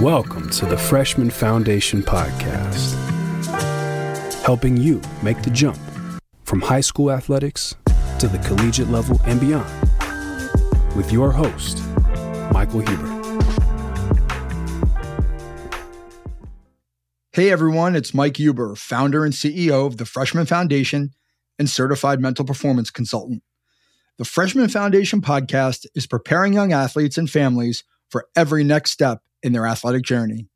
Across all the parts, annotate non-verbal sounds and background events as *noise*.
Welcome to the Freshman Foundation Podcast, helping you make the jump from high school athletics to the collegiate level and beyond. With your host, Michael Huber. Hey everyone, it's Mike Huber, founder and CEO of the Freshman Foundation and certified mental performance consultant. The Freshman Foundation podcast is preparing young athletes and families for every next step in their athletic journey.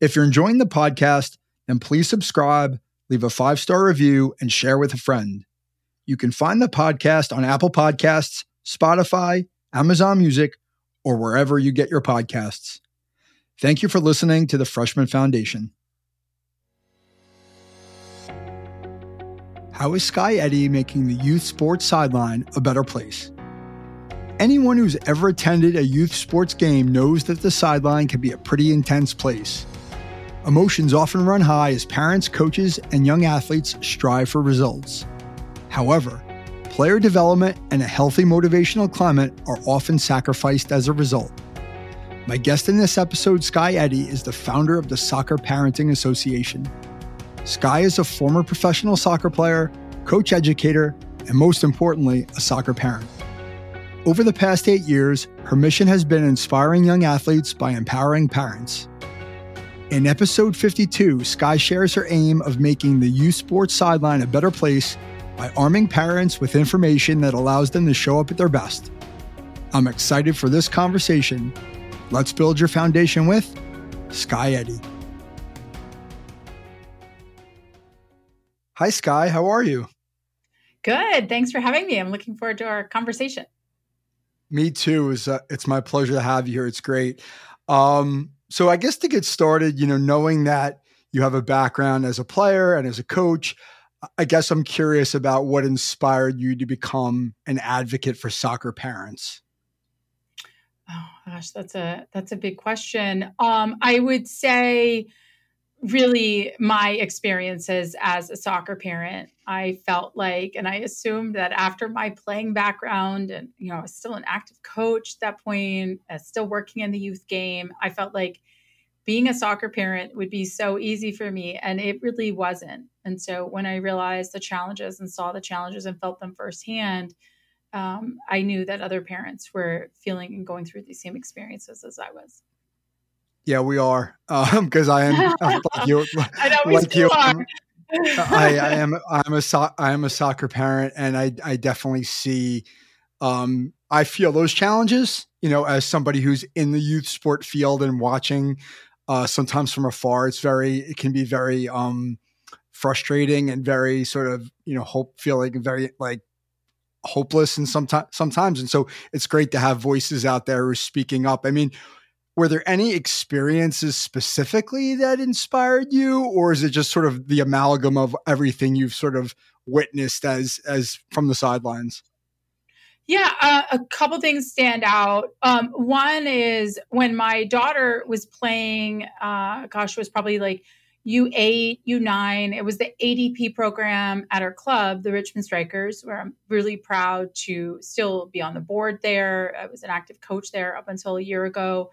If you're enjoying the podcast, then please subscribe, leave a five star review, and share with a friend. You can find the podcast on Apple Podcasts, Spotify, Amazon Music, or wherever you get your podcasts. Thank you for listening to the Freshman Foundation. How is Skye Eddy making the youth sports sideline a better place? Anyone who's ever attended a youth sports game knows that the sideline can be a pretty intense place. Emotions often run high as parents, coaches, and young athletes strive for results. However, player development and a healthy motivational climate are often sacrificed as a result. My guest in this episode, Skye Eddy, is the founder of the Soccer Parenting Association. Skye is a former professional soccer player, coach educator, and most importantly, a soccer parent. Over the past eight years, her mission has been inspiring young athletes by empowering parents. In episode 52, Skye shares her aim of making the youth sports sideline a better place by arming parents with information that allows them to show up at their best. I'm excited for this conversation. Let's build your foundation with Skye Eddy. Hi, Skye. How are you? Good. Thanks for having me. I'm looking forward to our conversation. Me too. It's, uh, it's my pleasure to have you here. It's great. Um, so, I guess to get started, you know, knowing that you have a background as a player and as a coach, I guess I'm curious about what inspired you to become an advocate for soccer parents. Oh gosh, that's a that's a big question. Um, I would say really my experiences as a soccer parent i felt like and i assumed that after my playing background and you know i was still an active coach at that point uh, still working in the youth game i felt like being a soccer parent would be so easy for me and it really wasn't. And so when i realized the challenges and saw the challenges and felt them firsthand um, i knew that other parents were feeling and going through the same experiences as i was yeah, we are. Because um, I am *laughs* like you. I know we like you, are. I, I, am. I'm a. So, I am a soccer parent, and I. I definitely see. Um, I feel those challenges. You know, as somebody who's in the youth sport field and watching, uh, sometimes from afar, it's very. It can be very um, frustrating and very sort of you know hope feeling very like hopeless and sometimes sometimes and so it's great to have voices out there who are speaking up i mean were there any experiences specifically that inspired you or is it just sort of the amalgam of everything you've sort of witnessed as as from the sidelines? Yeah uh, a couple things stand out. Um, one is when my daughter was playing uh, gosh it was probably like u8 u9 it was the adp program at our club the richmond strikers where i'm really proud to still be on the board there. I was an active coach there up until a year ago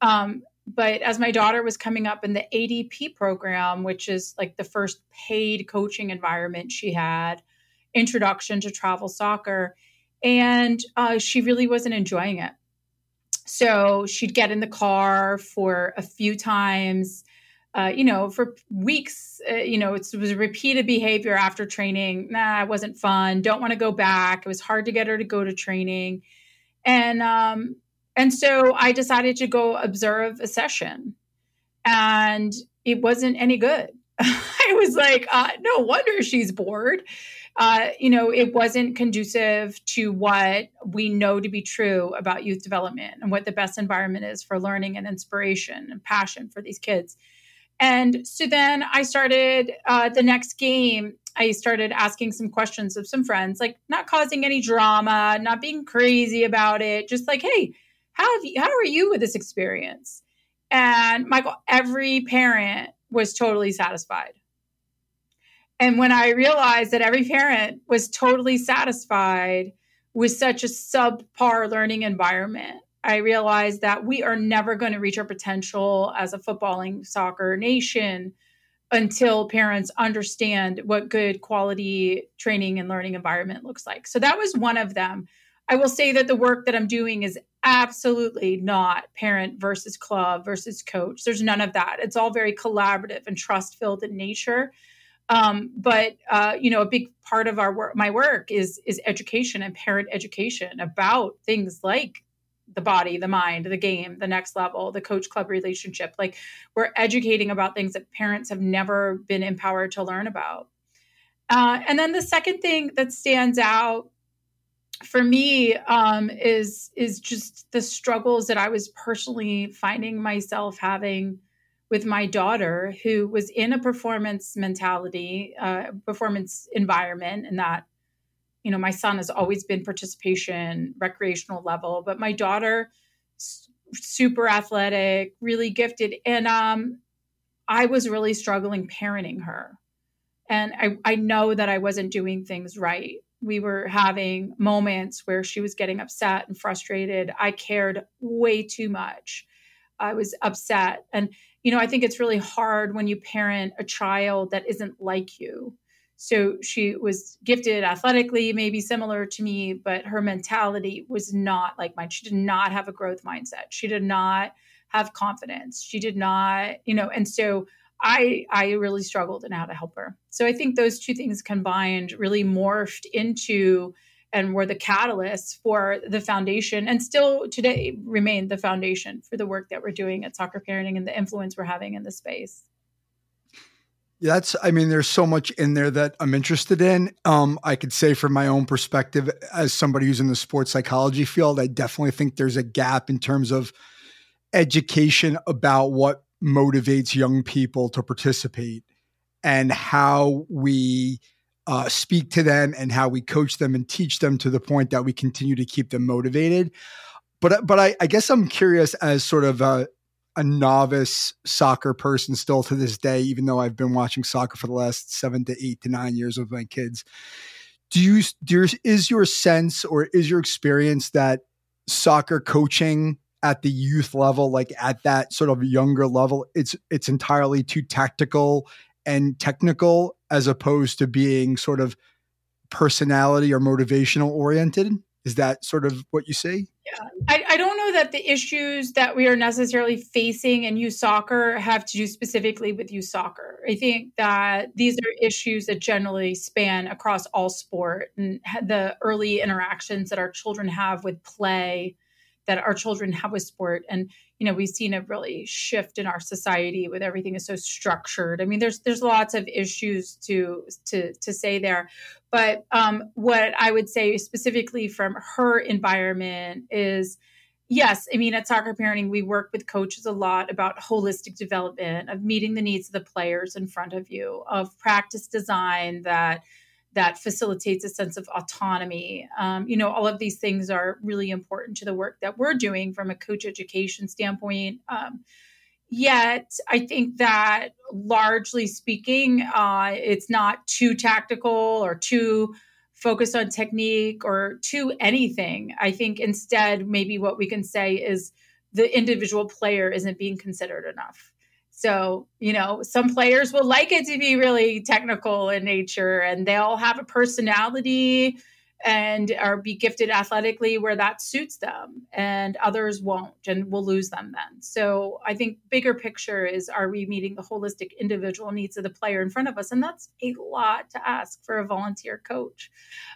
um, but as my daughter was coming up in the ADP program, which is like the first paid coaching environment she had, introduction to travel soccer, and uh, she really wasn't enjoying it. So she'd get in the car for a few times, uh, you know, for weeks. Uh, you know, it was a repeated behavior after training. Nah, it wasn't fun. Don't want to go back. It was hard to get her to go to training, and um, and so I decided to go observe a session, and it wasn't any good. *laughs* I was like, uh, no wonder she's bored. Uh, you know, it wasn't conducive to what we know to be true about youth development and what the best environment is for learning and inspiration and passion for these kids. And so then I started uh, the next game. I started asking some questions of some friends, like not causing any drama, not being crazy about it, just like, hey, how have you, how are you with this experience? And Michael, every parent was totally satisfied. And when I realized that every parent was totally satisfied with such a subpar learning environment, I realized that we are never going to reach our potential as a footballing soccer nation until parents understand what good quality training and learning environment looks like. So that was one of them. I will say that the work that I'm doing is absolutely not parent versus club versus coach. There's none of that. It's all very collaborative and trust filled in nature. Um, but uh, you know, a big part of our work, my work, is is education and parent education about things like the body, the mind, the game, the next level, the coach club relationship. Like we're educating about things that parents have never been empowered to learn about. Uh, and then the second thing that stands out for me um, is is just the struggles that I was personally finding myself having with my daughter, who was in a performance mentality, uh, performance environment, and that you know my son has always been participation recreational level but my daughter super athletic really gifted and um i was really struggling parenting her. And i i know that i wasn't doing things right we were having moments where she was getting upset and frustrated i cared way too much i was upset and you know i think it's really hard when you parent a child that isn't like you so she was gifted athletically, maybe similar to me, but her mentality was not like mine. She did not have a growth mindset. She did not have confidence. She did not, you know, and so I I really struggled in how to help her. So I think those two things combined really morphed into and were the catalysts for the foundation and still today remain the foundation for the work that we're doing at soccer parenting and the influence we're having in the space. Yeah, that's, I mean, there's so much in there that I'm interested in. Um, I could say from my own perspective, as somebody who's in the sports psychology field, I definitely think there's a gap in terms of education about what motivates young people to participate and how we uh, speak to them and how we coach them and teach them to the point that we continue to keep them motivated. But, but I, I guess I'm curious as sort of a, a novice soccer person still to this day, even though I've been watching soccer for the last seven to eight to nine years with my kids. Do you, do is your sense or is your experience that soccer coaching at the youth level, like at that sort of younger level, it's it's entirely too tactical and technical as opposed to being sort of personality or motivational oriented? Is that sort of what you see? Yeah. I, I don't know that the issues that we are necessarily facing in youth soccer have to do specifically with youth soccer. I think that these are issues that generally span across all sport and the early interactions that our children have with play, that our children have with sport. And you know we've seen a really shift in our society with everything is so structured i mean there's there's lots of issues to to to say there but um, what i would say specifically from her environment is yes i mean at soccer parenting we work with coaches a lot about holistic development of meeting the needs of the players in front of you of practice design that that facilitates a sense of autonomy. Um, you know, all of these things are really important to the work that we're doing from a coach education standpoint. Um, yet, I think that largely speaking, uh, it's not too tactical or too focused on technique or too anything. I think instead, maybe what we can say is the individual player isn't being considered enough. So, you know, some players will like it to be really technical in nature and they'll have a personality and are be gifted athletically where that suits them and others won't and we'll lose them then. So i think bigger picture is are we meeting the holistic individual needs of the player in front of us? And that's a lot to ask for a volunteer coach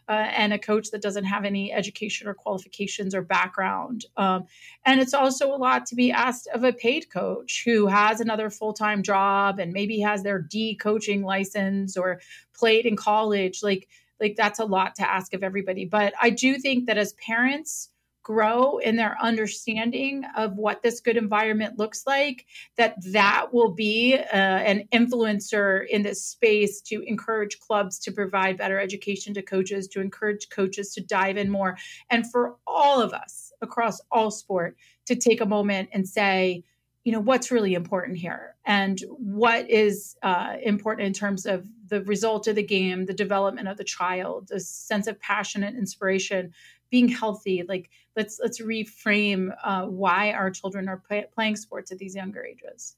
uh, and a coach that doesn't have any education or qualifications or background um, and it's also a lot to be asked of a paid coach who has another full-time job and maybe has their d coaching license or played in college. Like like that's a lot to ask of everybody. But i do think that as parents grow in their understanding of what this good environment looks like that that will be uh, an influencer in this space to encourage clubs to provide better education to coaches to encourage coaches to dive in more and for all of us across all sport to take a moment and say you know what's really important here and what is uh, important in terms of the result of the game the development of the child the sense of passion and inspiration being healthy like let's let's reframe uh, why our children are play, playing sports at these younger ages.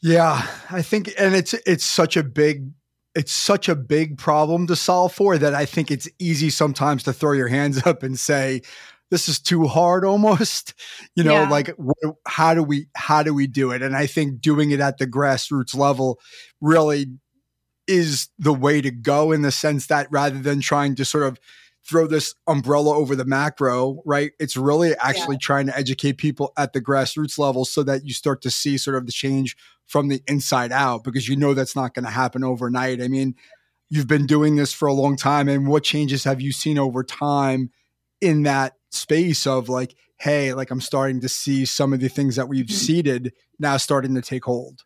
Yeah i think and it's it's such a big it's such a big problem to solve for that i think it's easy sometimes to throw your hands *laughs* up and say this is too hard almost *laughs* you know yeah. like how do we how do we do it and i think doing it at the grassroots level really is the way to go in the sense that rather than trying to sort of throw this umbrella over the macro, right? It's really actually yeah. trying to educate people at the grassroots level so that you start to see sort of the change from the inside out because you know that's not going to happen overnight. I mean, you've been doing this for a long time and what changes have you seen over time in that space of like, hey, like I'm starting to see some of the things that we've mm-hmm. seeded now starting to take hold?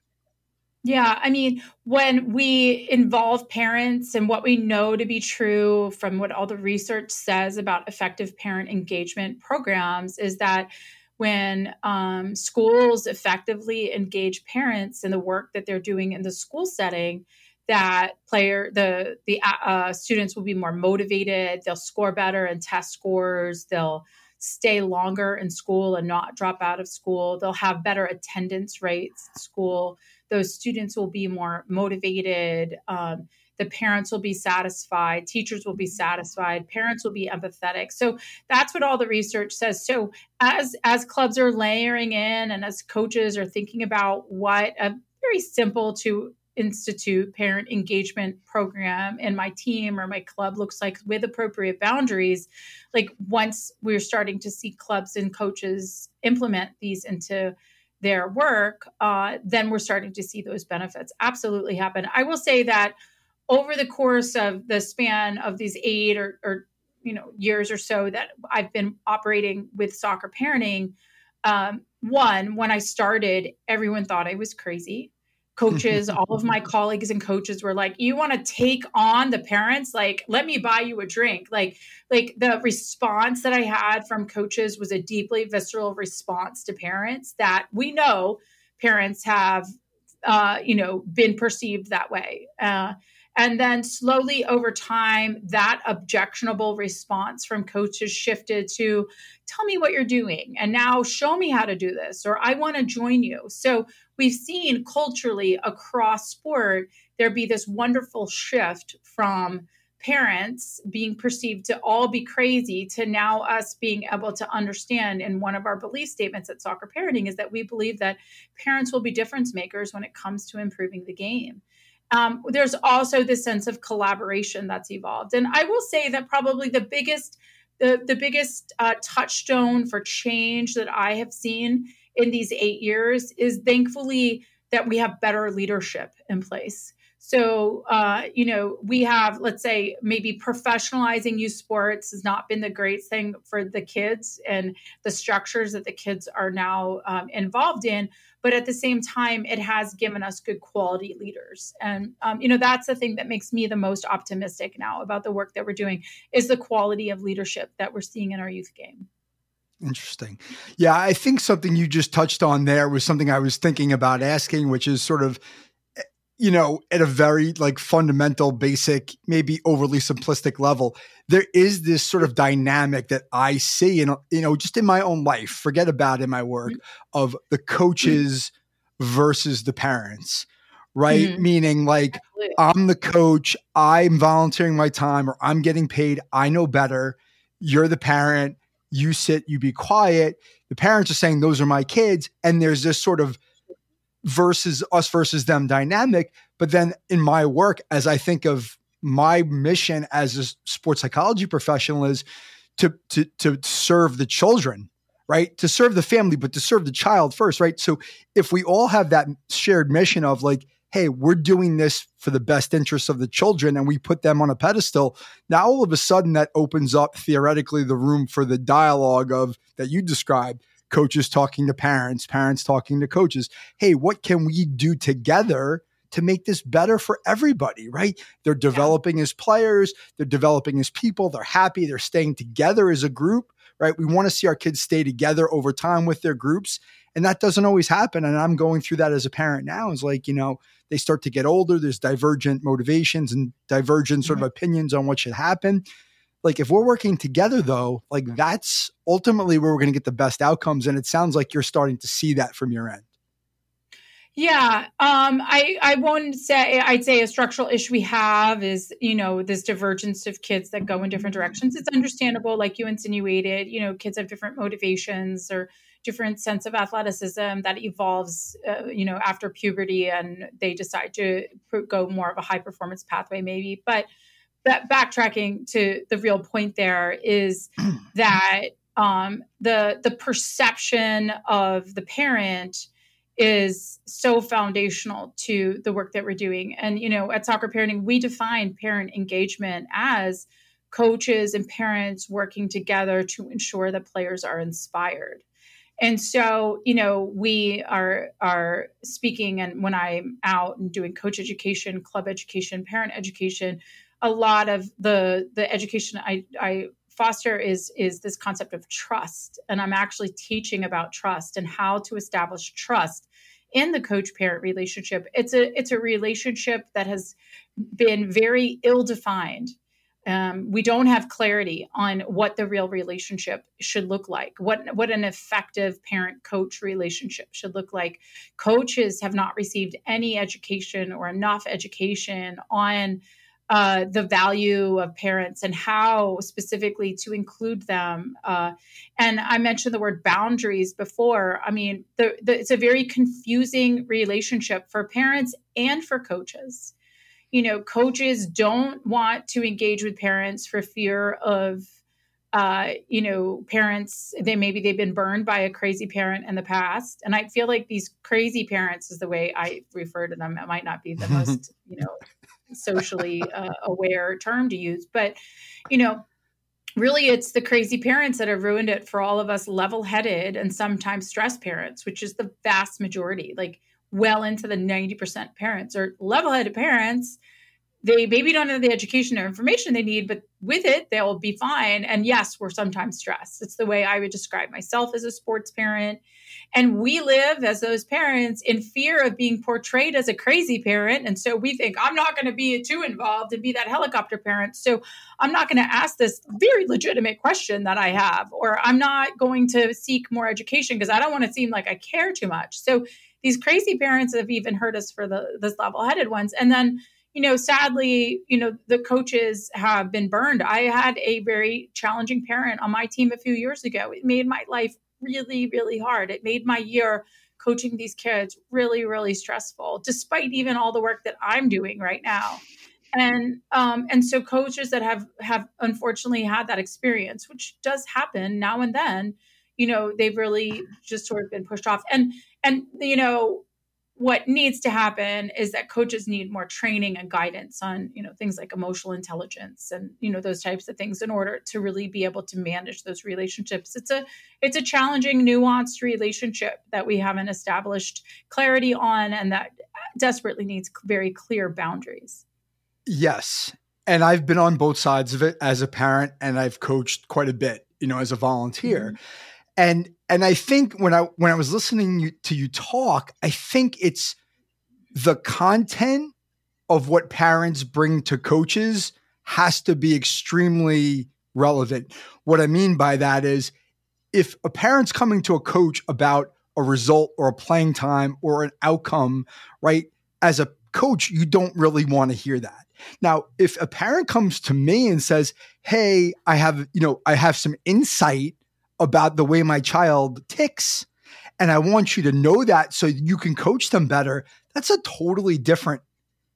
Yeah, I mean, when we involve parents and what we know to be true from what all the research says about effective parent engagement programs is that when um, schools effectively engage parents in the work that they're doing in the school setting, that player the the uh, students will be more motivated. They'll score better in test scores. They'll stay longer in school and not drop out of school. They'll have better attendance rates at school those students will be more motivated. Um, the parents will be satisfied, teachers will be satisfied, parents will be empathetic. So that's what all the research says. So as as clubs are layering in and as coaches are thinking about what a very simple to institute parent engagement program and my team or my club looks like with appropriate boundaries like once we're starting to see clubs and coaches implement these into their work, uh, then we're starting to see those benefits absolutely happen. I will say that over the course of the span of these eight or, or you know years or so that I've been operating with soccer parenting, um, one when I started, everyone thought I was crazy coaches *laughs* all of my colleagues and coaches were like you want to take on the parents? Like let me buy you a drink. Like like the response that i had from coaches was a deeply visceral response to parents that we know parents have uh, you know been perceived that way. Uh, and then slowly over time, that objectionable response from coaches shifted to tell me what you're doing. And now show me how to do this, or I want to join you. So we've seen culturally across sport, there be this wonderful shift from parents being perceived to all be crazy to now us being able to understand and one of our belief statements at soccer parenting is that we believe that parents will be difference makers when it comes to improving the game um, there's also this sense of collaboration that's evolved. And I will say that probably the biggest the, the biggest uh, touchstone for change that I have seen in these eight years is thankfully that we have better leadership in place. So, uh, you know, we have, let's say, maybe professionalizing youth sports has not been the great thing for the kids and the structures that the kids are now um, involved in but at the same time it has given us good quality leaders and um, you know that's the thing that makes me the most optimistic now about the work that we're doing is the quality of leadership that we're seeing in our youth game Interesting. Yeah, I think something you just touched on there was something I was thinking about asking, which is sort of you know, at a very like fundamental, basic, maybe overly simplistic level, there is this sort of dynamic that I see, and you know, just in my own life, forget about in my work, mm-hmm. of the coaches mm-hmm. versus the parents, right? Mm-hmm. Meaning, like, Absolutely. I'm the coach, I'm volunteering my time, or I'm getting paid, I know better. You're the parent, you sit, you be quiet. The parents are saying, Those are my kids. And there's this sort of versus us versus them dynamic. But then in my work, as I think of my mission as a sports psychology professional is to to to serve the children, right? To serve the family, but to serve the child first, right? So if we all have that shared mission of like, hey, we're doing this for the best interests of the children and we put them on a pedestal, now all of a sudden that opens up theoretically the room for the dialogue of that you described coaches talking to parents, parents talking to coaches. Hey, what can we do together to make this better for everybody, right? They're developing yeah. as players, they're developing as people, they're happy, they're staying together as a group, right? We want to see our kids stay together over time with their groups. And that doesn't always happen. And I'm going through that as a parent now. It's like, you know, they start to get older, there's divergent motivations and divergent sort mm-hmm. of opinions on what should happen like if we're working together though, like that's ultimately where we're going to get the best outcomes. And it sounds like you're starting to see that from your end. Yeah, um, I I won't say I'd say a structural issue we have is you know this divergence of kids that go in different directions. It's understandable, like you insinuated. You know, kids have different motivations or different sense of athleticism that evolves. Uh, you know, after puberty, and they decide to go more of a high performance pathway, maybe. But that backtracking to the real point there is that um, the the perception of the parent is so foundational to the work that we're doing. And, you know, at Soccer Parenting, we define parent engagement as coaches and parents working together to ensure that players are inspired. And so, you know, we are are speaking and when I'm out and doing coach education, club education, parent education, a lot of the the education I, I foster is is this concept of trust. And i'm actually teaching about trust and how to establish trust in the coach parent relationship. It's a it's a relationship that has been very ill defined um, we don't have clarity on what the real relationship should look like what what an effective parent coach relationship should look like. Coaches have not received any education or enough education on uh, the value of parents and how specifically to include them. Uh, and I mentioned the word boundaries before. I mean, the, the, it's a very confusing relationship for parents and for coaches. You know, coaches don't want to engage with parents for fear of uh, you know, parents, they maybe they've been burned by a crazy parent in the past. And I feel like these crazy parents is the way I refer to them. It might not be the *laughs* most, you know, socially uh, aware term to use, but you know, really it's the crazy parents that have ruined it for all of us level-headed and sometimes stressed parents, which is the vast majority, like well into the 90% parents or level-headed parents they maybe don't have the education or information they need, but with it, they'll be fine. And yes, we're sometimes stressed. It's the way I would describe myself as a sports parent. And we live as those parents in fear of being portrayed as a crazy parent. And so we think, I'm not going to be too involved and be that helicopter parent. So I'm not going to ask this very legitimate question that I have, or I'm not going to seek more education because I don't want to seem like I care too much. So these crazy parents have even hurt us for the this level headed ones. And then you know, sadly, you know, the coaches have been burned. I had a very challenging parent on my team a few years ago. It made my life really, really hard. It made my year coaching these kids really, really stressful, despite even all the work that I'm doing right now. And um, and so coaches that have have unfortunately had that experience, which does happen now and then, you know, they've really just sort of been pushed off. And and you know, what needs to happen is that coaches need more training and guidance on you know things like emotional intelligence and you know those types of things in order to really be able to manage those relationships. It's a it's a challenging nuanced relationship that we haven't established clarity on and that desperately needs very clear boundaries. Yes. And i've been on both sides of it as a parent and i've coached quite a bit you know as a volunteer. Mm-hmm. And and I think when I when I was listening to you talk, I think it's the content of what parents bring to coaches has to be extremely relevant. What I mean by that is if a parent's coming to a coach about a result or a playing time or an outcome, right? As a coach, you don't really want to hear that. Now, if a parent comes to me and says, "Hey, I have, you know, I have some insight about the way my child ticks. And I want you to know that so you can coach them better. That's a totally different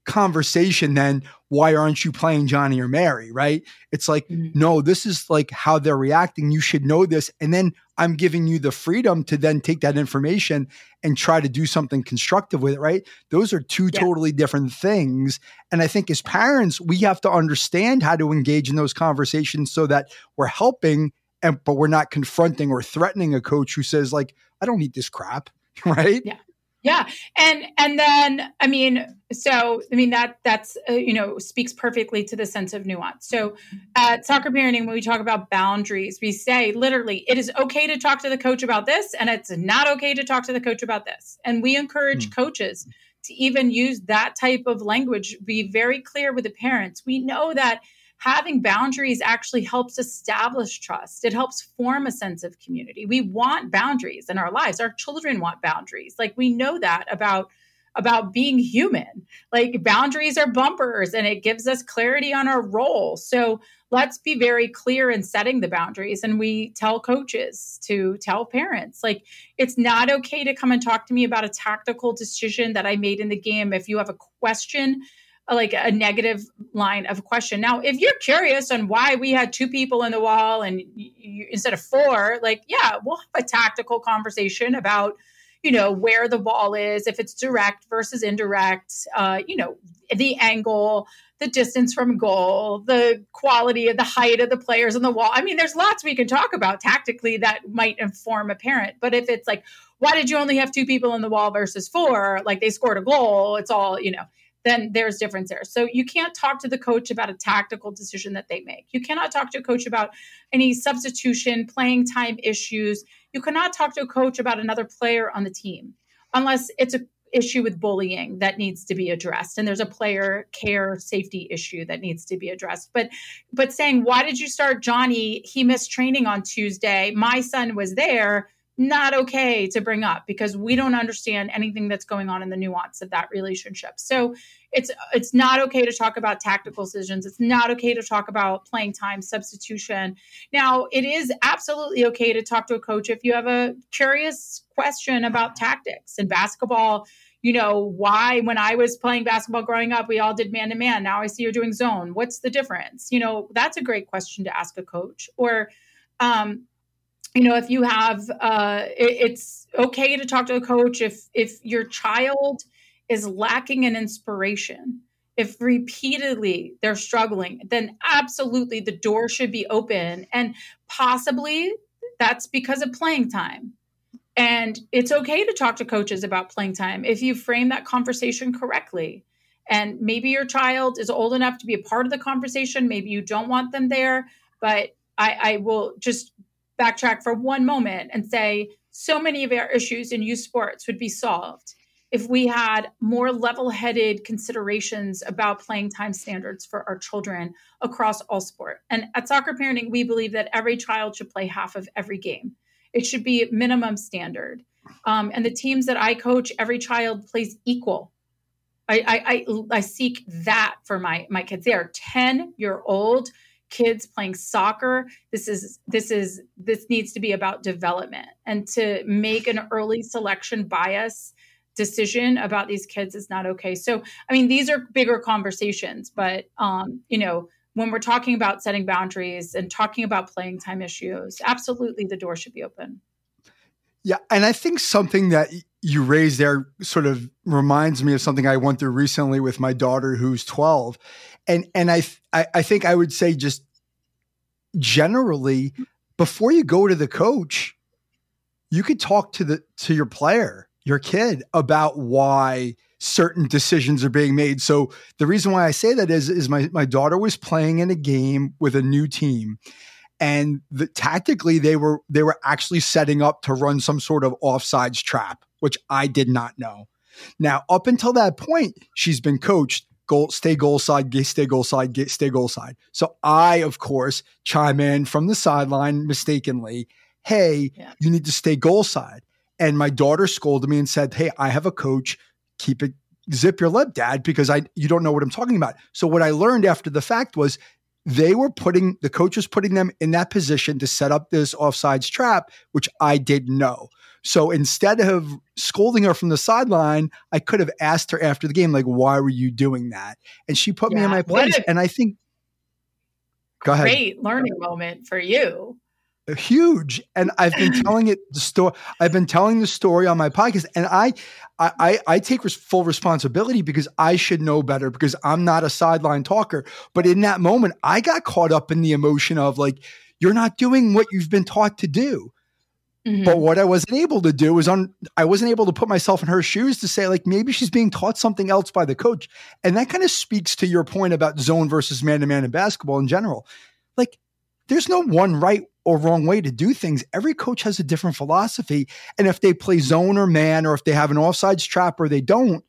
conversation than why aren't you playing Johnny or Mary, right? It's like, mm-hmm. no, this is like how they're reacting. You should know this. And then I'm giving you the freedom to then take that information and try to do something constructive with it, right? Those are two yeah. totally different things. And I think as parents, we have to understand how to engage in those conversations so that we're helping and but we're not confronting or threatening a coach who says like i don't need this crap *laughs* right? Yeah. Yeah. And and then i mean so i mean that that's uh, you know speaks perfectly to the sense of nuance. So at soccer parenting when we talk about boundaries we say literally it is okay to talk to the coach about this and it's not okay to talk to the coach about this. And we encourage mm. coaches to even use that type of language be very clear with the parents. We know that having boundaries actually helps establish trust. It helps form a sense of community. We want boundaries in our lives. Our children want boundaries. Like we know that about about being human. Like boundaries are bumpers and it gives us clarity on our role. So let's be very clear in setting the boundaries. And we tell coaches to tell parents, like, it's not okay to come and talk to me about a tactical decision that I made in the game. If you have a question, like a negative line of question. Now, if you're curious on why we had two people in the wall and you, instead of four, like, yeah, we'll have a tactical conversation about you know where the ball is if it's direct versus indirect uh, you know the angle the distance from goal the quality of the height of the players on the wall. I mean there's lots we can talk about tactically that might inform a parent but if it's like why did you only have two people in the wall versus four? Like they scored a goal. It's all you know then there's difference there. So you can't talk to the coach about a tactical decision that they make. You cannot talk to a coach about any substitution, playing time issues. You cannot talk to a coach about another player on the team unless it's a issue with bullying that needs to be addressed and there's a player care safety issue that needs to be addressed but but saying why did you start Johnny he missed training on Tuesday my son was there not okay to bring up because we don't understand anything that's going on in the nuance of that relationship. So it's it's not okay to talk about tactical decisions. It's not okay to talk about playing time substitution. Now, it is absolutely okay to talk to a coach if you have a curious question about tactics and basketball. You know, why when I was playing basketball growing up, we all did man to man. Now I see you're doing zone. What's the difference? You know, that's a great question to ask a coach. Or um, you know if you have uh, it, it's okay to talk to a coach if if your child is lacking in inspiration if repeatedly they're struggling then absolutely the door should be open. And possibly that's because of playing time. And it's okay to talk to coaches about playing time if you frame that conversation correctly. And maybe your child is old enough to be a part of the conversation. Maybe you don't want them there but I, I will just backtrack for one moment and say so many of our issues in youth sports would be solved if we had more level headed considerations about playing time standards for our children across all sport. And at soccer parenting, we believe that every child should play half of every game. It should be minimum standard. Um, and the teams that I coach, every child plays equal. I, I, I, I seek that for my, my kids. They are 10 year old kids playing soccer this is this is this needs to be about development. And to make an early selection bias decision about these kids is not okay. So i mean these are bigger conversations but um you know when we're talking about setting boundaries and talking about playing time issues absolutely the door should be open. Yeah and i think something that you raised there sort of reminds me of something i went through recently with my daughter who's 12 and and I, I I think I would say just generally before you go to the coach, you could talk to the to your player, your kid about why certain decisions are being made. So the reason why I say that is is my my daughter was playing in a game with a new team and the, tactically they were they were actually setting up to run some sort of offsides trap, which I did not know. Now, up until that point, she's been coached goal, stay goal side, stay goal side, get, stay goal side. So I, of course, chime in from the sideline mistakenly. Hey, yeah. you need to stay goal side. And my daughter scolded me and said, Hey, I have a coach. Keep it, zip your lip, dad, because I, you don't know what I'm talking about. So what I learned after the fact was they were putting, the coach was putting them in that position to set up this offsides trap, which I didn't know. So instead of scolding her from the sideline, I could have asked her after the game, like, why were you doing that? And she put yeah, me in my place. And I think, go ahead. Great learning moment for you. Huge. And I've been *laughs* telling it the story. I've been telling the story on my podcast and I, I, I take full responsibility because I should know better because I'm not a sideline talker. But in that moment, I got caught up in the emotion of like, you're not doing what you've been taught to do. Mm-hmm. But what I wasn't able to do was on I wasn't able to put myself in her shoes to say like maybe she's being taught something else by the coach. And that kind of speaks to your point about zone versus man to man in basketball in general. Like there's no one right or wrong way to do things. Every coach has a different philosophy. And if they play zone or man or if they have an offsides trap or they don't,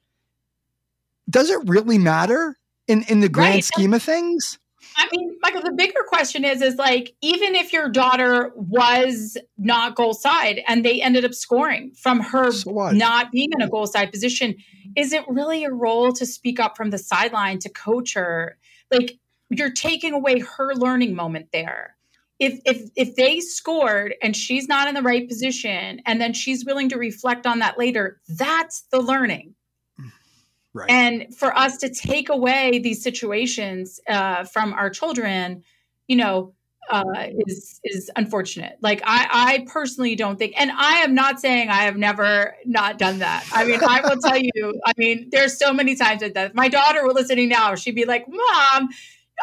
does it really matter in in the grand right. scheme of things? I mean, Michael, the bigger question is, is like, even if your daughter was not goal side and they ended up scoring from her so not being in a goal side position, is it really a role to speak up from the sideline to coach her? Like, you're taking away her learning moment there. If, if if they scored and she's not in the right position and then she's willing to reflect on that later that's the learning Right. And for us to take away these situations uh, from our children, you know, uh, is is unfortunate. Like I, I personally don't think, and I am not saying I have never not done that. I mean, I will tell you. I mean, there's so many times that my daughter were listening now. She'd be like, "Mom,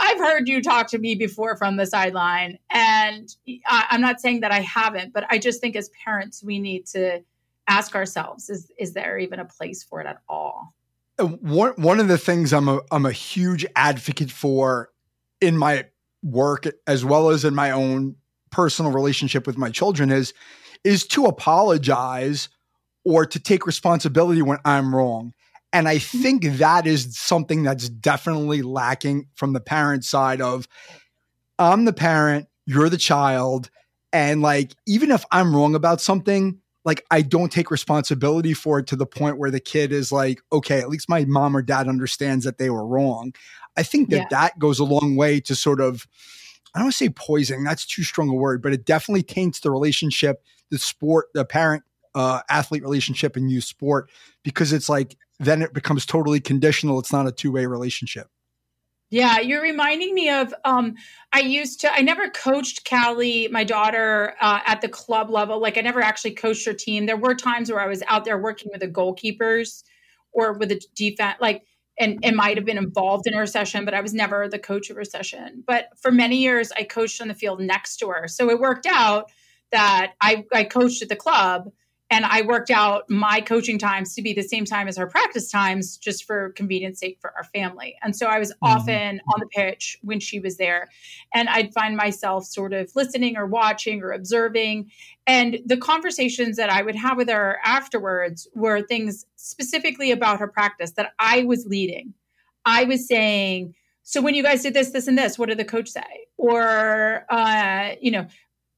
I've heard you talk to me before from the sideline," and I, I'm not saying that I haven't, but I just think as parents we need to ask ourselves: is is there even a place for it at all? Uh, one one of the things I'm a I'm a huge advocate for in my work as well as in my own personal relationship with my children is is to apologize or to take responsibility when I'm wrong. And I mm-hmm. think that is something that's definitely lacking from the parent side of I'm the parent, you're the child, and like even if I'm wrong about something, like I don't take responsibility for it to the point where the kid is like, okay, at least my mom or dad understands that they were wrong. I think that yeah. that goes a long way to sort of, I don't want to say poisoning, that's too strong a word, but it definitely taints the relationship, the sport, the parent uh, athlete relationship in youth sport, because it's like, then it becomes totally conditional. It's not a two way relationship. Yeah, you're reminding me of. Um, I used to. I never coached Callie, my daughter, uh, at the club level. Like I never actually coached her team. There were times where I was out there working with the goalkeepers or with the defense, like, and it might have been involved in her session, but I was never the coach of her session. But for many years, I coached on the field next to her, so it worked out that I, I coached at the club and I worked out my coaching times to be the same time as her practice times, just for convenience sake for our family. And so I was mm-hmm. often on the pitch when she was there. And I'd find myself sort of listening or watching or observing. And the conversations that I would have with her afterwards were things specifically about her practice that I was leading. I was saying, so when you guys did this, this, and this, what did the coach say? Or, uh, you know,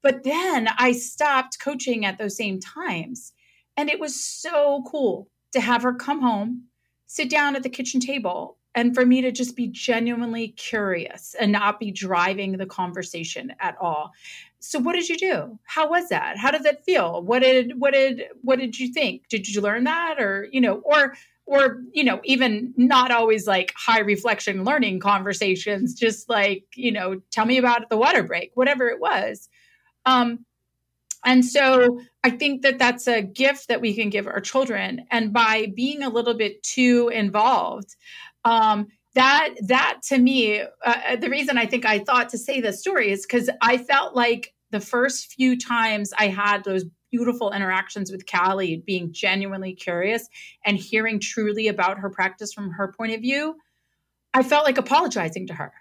but then I stopped coaching at those same times. And it was so cool to have her come home, sit down at the kitchen table, and for me to just be genuinely curious and not be driving the conversation at all. So what did you do? How was that? How did that feel? What did what did what did you think? Did you learn that or, you know, or or you know even not always like high reflection learning conversations just like you know tell me about the water break whatever it was um, and so I think that that's a gift that we can give our children. And by being a little bit too involved, um, that that to me, uh, the reason I think I thought to say this story is because I felt like the first few times I had those beautiful interactions with Callie, being genuinely curious and hearing truly about her practice from her point of view, I felt like apologizing to her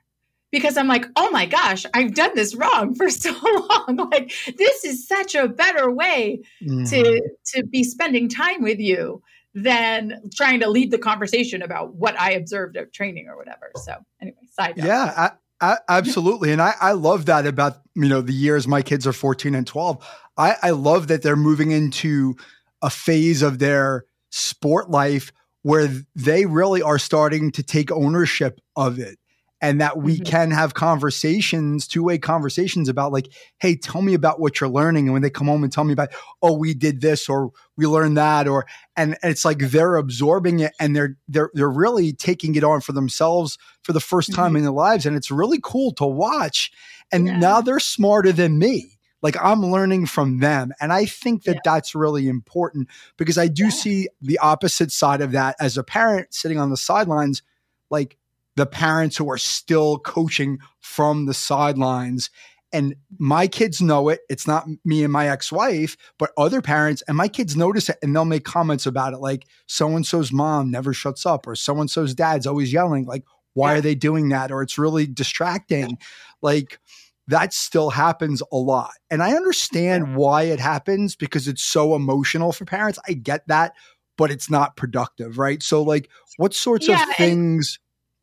because I'm like, oh my gosh, I've done this wrong for *laughs* so long. like this is such a better way mm-hmm. to to be spending time with you than trying to lead the conversation about what I observed at training or whatever. So anyway, side note. Yeah, I, I, absolutely, and I I love that about you know the years my kids are 14 and 12. I I love that they're moving into a phase of their sport life where they really are starting to take ownership of it and that we mm-hmm. can have conversations, two way conversations about like, hey, tell me about what you're learning. And when they come home and tell me about, oh, we did this or we learned that, or and, it's like they're absorbing it and they're they're they're really taking it on for themselves for the first time mm-hmm. in their lives, and it's really cool to watch. And yeah. now they're smarter than me. Like I'm learning from them. And I think that yeah. that's really important because I do yeah. see the opposite side of that as a parent sitting on the sidelines. Like the parents who are still coaching from the sidelines. And my kids know it. It's not me and my ex wife, but other parents, and my kids notice it and they'll make comments about it like so and so's mom never shuts up, or so and so's dad's always yelling. Like, why yeah. are they doing that? Or it's really distracting. Like, that still happens a lot. And I understand why it happens because it's so emotional for parents. I get that, but it's not productive, right? So, like, what sorts yeah, of things?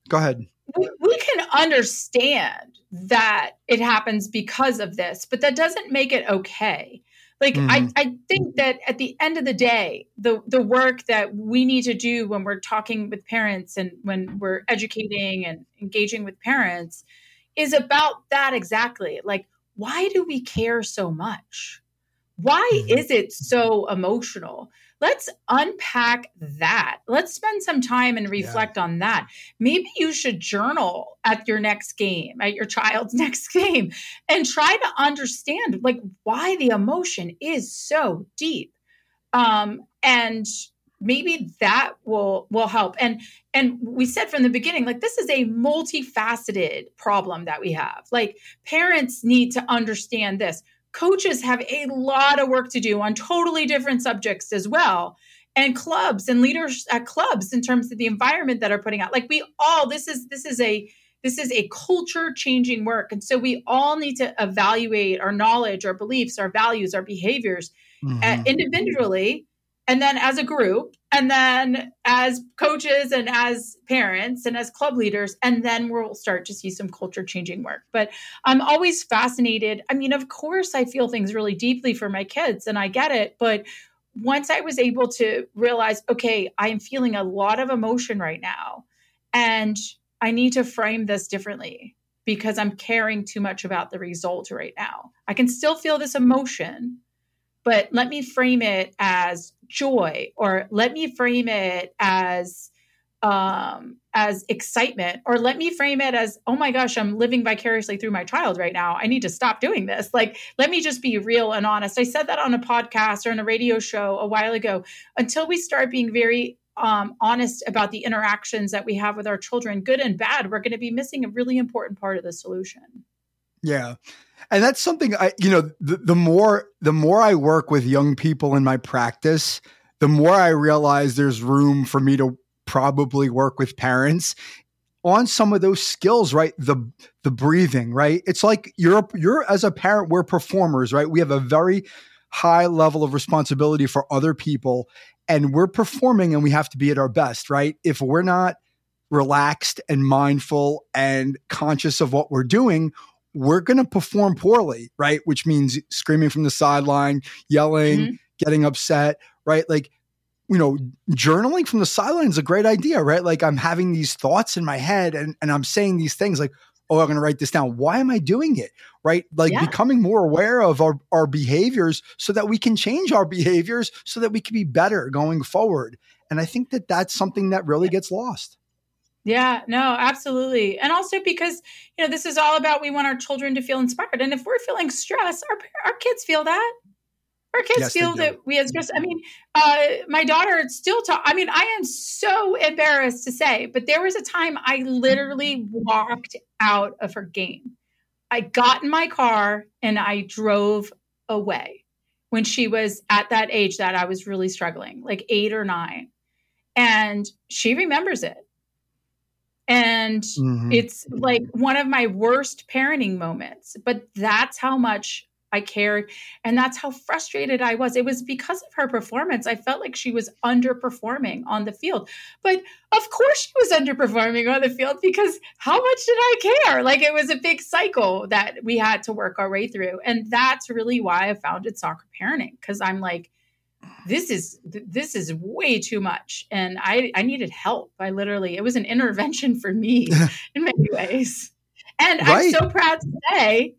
Go ahead. We, we can understand that it happens because of this, but that doesn't make it okay. Like mm-hmm. I, I think that at the end of the day, the the work that we need to do when we're talking with parents and when we're educating and engaging with parents is about that exactly. Like, why do we care so much? Why mm-hmm. is it so emotional? Let's unpack that. Let's spend some time and reflect yeah. on that. Maybe you should journal at your next game, at your child's *laughs* next game, and try to understand like why the emotion is so deep. Um, and maybe that will will help and and we said from the beginning like this is a multifaceted problem that we have like parents need to understand this coaches have a lot of work to do on totally different subjects as well and clubs and leaders at clubs in terms of the environment that are putting out like we all this is this is a this is a culture changing work and so we all need to evaluate our knowledge our beliefs our values our behaviors mm-hmm. uh, individually and then as a group and then as coaches and as parents and as club leaders and then we'll start to see some culture changing work. But i'm always fascinated. I mean of course i feel things really deeply for my kids and i get it but once i was able to realize okay i'm feeling a lot of emotion right now and i need to frame this differently because i'm caring too much about the result right now. I can still feel this emotion but let me frame it as joy or let me frame it as um as excitement or let me frame it as oh my gosh i'm living vicariously through my child right now. I need to stop doing this. Like let me just be real and honest. I said that on a podcast or on a radio show a while ago. Until we start being very um, honest about the interactions that we have with our children good and bad we're going to be missing a really important part of the solution yeah and that's something i you know the, the more the more i work with young people in my practice the more I realize there's room for me to probably work with parents on some of those skills, right? The the breathing, right? It's like you're you're as a parent, we're performers, right? We have a very high level of responsibility for other people and we're performing and we have to be at our best, right? If we're not relaxed and mindful and conscious of what we're doing, we're going to perform poorly, right? Which means screaming from the sideline, yelling, mm-hmm. getting upset, right? Like, you know, journaling from the sideline is a great idea, right? Like I'm having these thoughts in my head and, and I'm saying these things like, oh, I'm going to write this down. Why am I doing it? Right. Like yeah. becoming more aware of our, our behaviors so that we can change our behaviors so that we can be better going forward. And I think that that's something that really gets lost. Yeah, no, absolutely. And also because, you know, this is all about we want our children to feel inspired. And if we're feeling stress, our, our kids feel that. Our kids yes, feel that we as just, I mean, uh, my daughter still talk. I mean, I am so embarrassed to say, but there was a time I literally walked out of her game. I got in my car and I drove away when she was at that age that I was really struggling, like eight or nine. And she remembers it. And mm-hmm. it's like one of my worst parenting moments, but that's how much I cared. And that's how frustrated I was. It was because of her performance. I felt like she was underperforming on the field. But of course, she was underperforming on the field because how much did I care? Like it was a big cycle that we had to work our way through. And that's really why I founded Soccer Parenting because I'm like, this is this is way too much and I, I needed help i literally it was an intervention for me *laughs* in many ways and right. i'm so proud to say